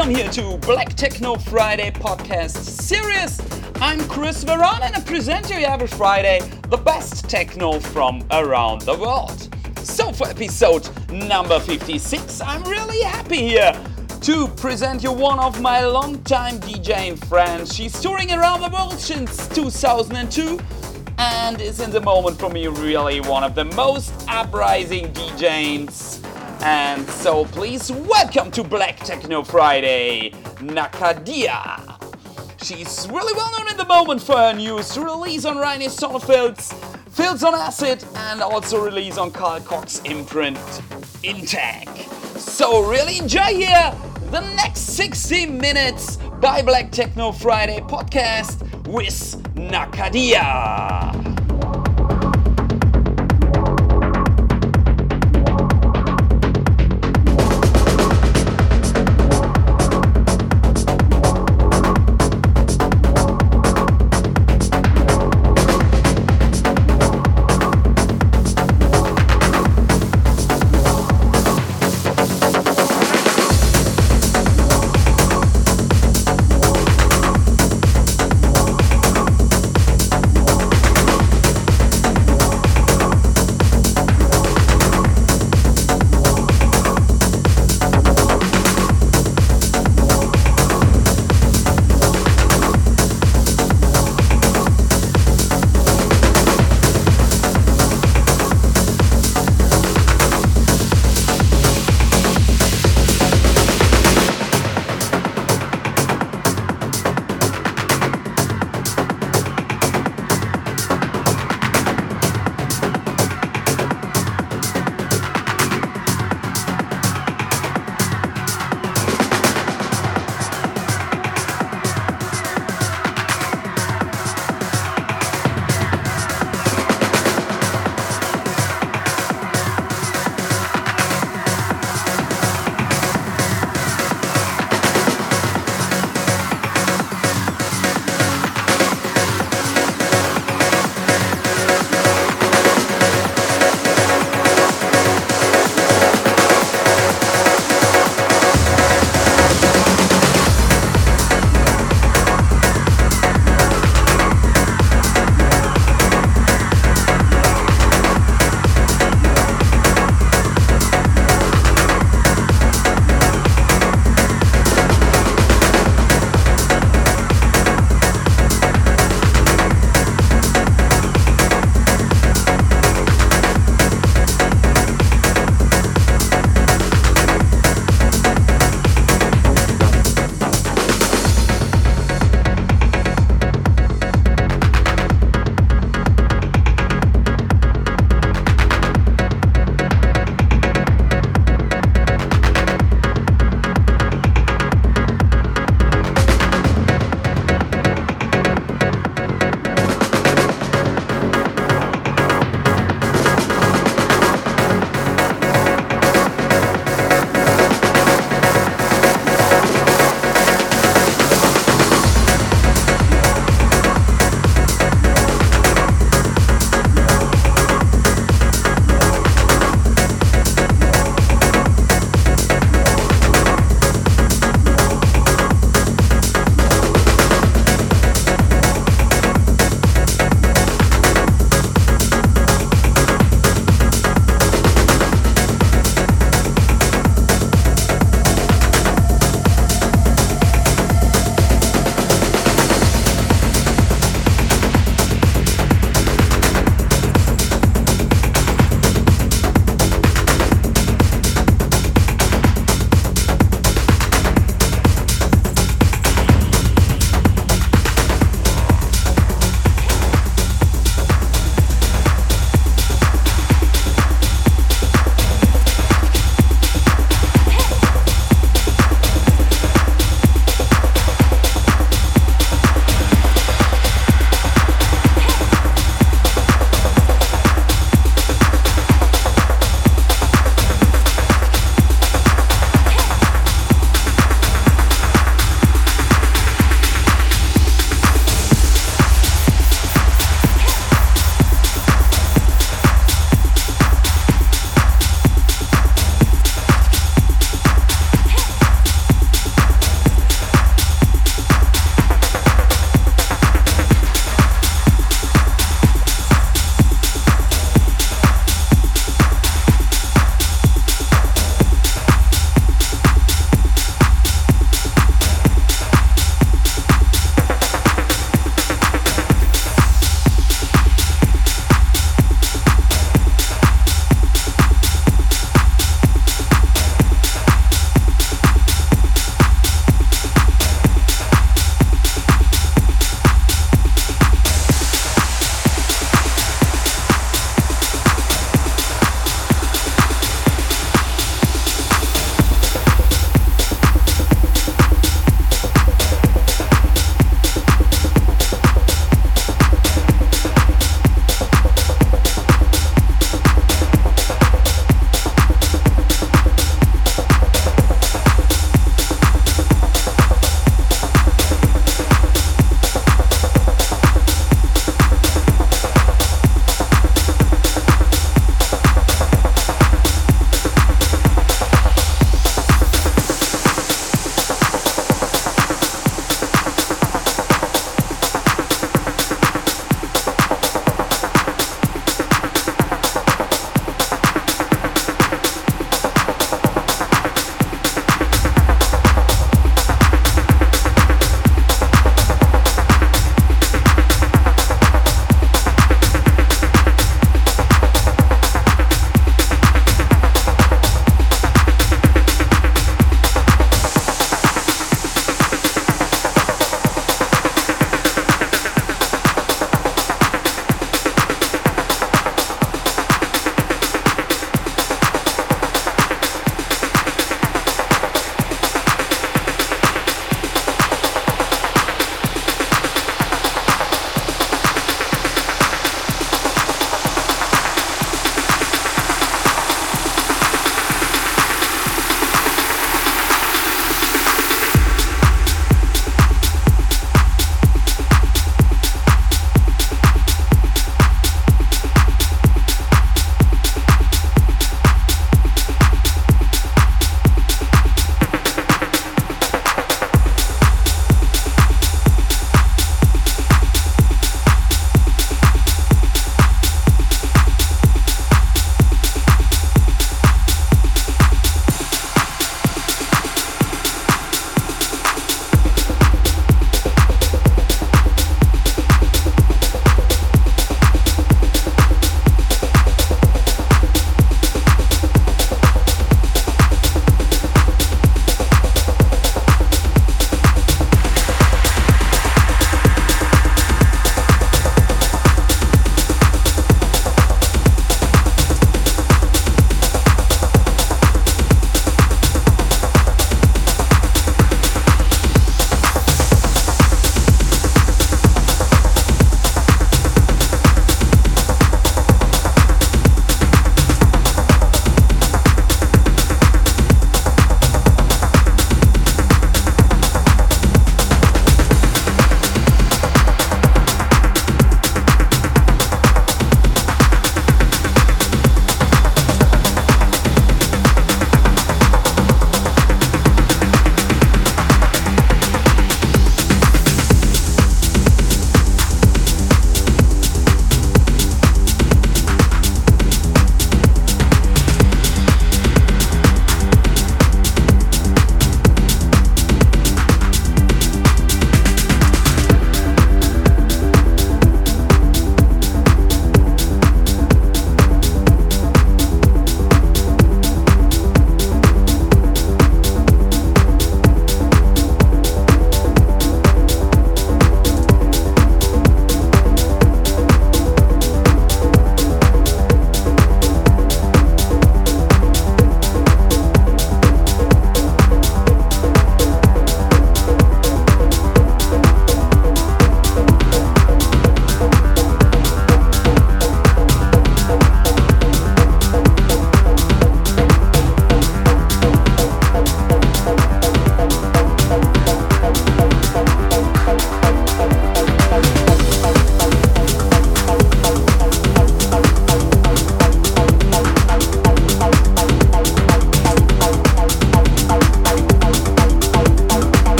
Welcome here to Black Techno Friday podcast series. I'm Chris Veron and I present you every Friday the best techno from around the world. So for episode number 56, I'm really happy here to present you one of my longtime DJ friends. She's touring around the world since 2002 and is in the moment for me really one of the most uprising DJs and so please welcome to Black Techno Friday, Nakadia. She's really well known in the moment for her news release on Reinier Zonneveld's Filth on Acid and also release on Carl Cox imprint Intec. So really enjoy here the next 60 minutes by Black Techno Friday podcast with Nakadia.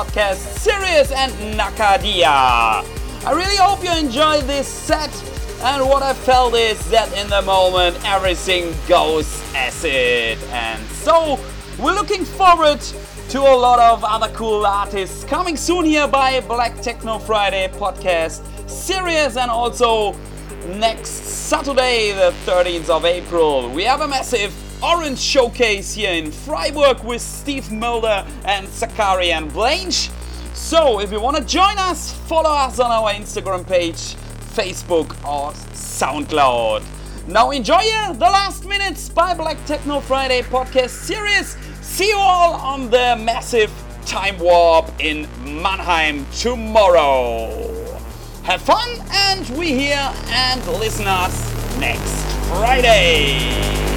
Podcast, series and Nakadia. I really hope you enjoyed this set. And what I felt is that in the moment everything goes acid. And so we're looking forward to a lot of other cool artists coming soon here by Black Techno Friday podcast, series, and also next Saturday, the 13th of April. We have a massive Orange Showcase here in Freiburg with Steve Mulder and Zakarian Blanche. So, if you want to join us, follow us on our Instagram page, Facebook, or SoundCloud. Now, enjoy the last minutes by Black Techno Friday podcast series. See you all on the massive time warp in Mannheim tomorrow. Have fun, and we hear and listen us next Friday.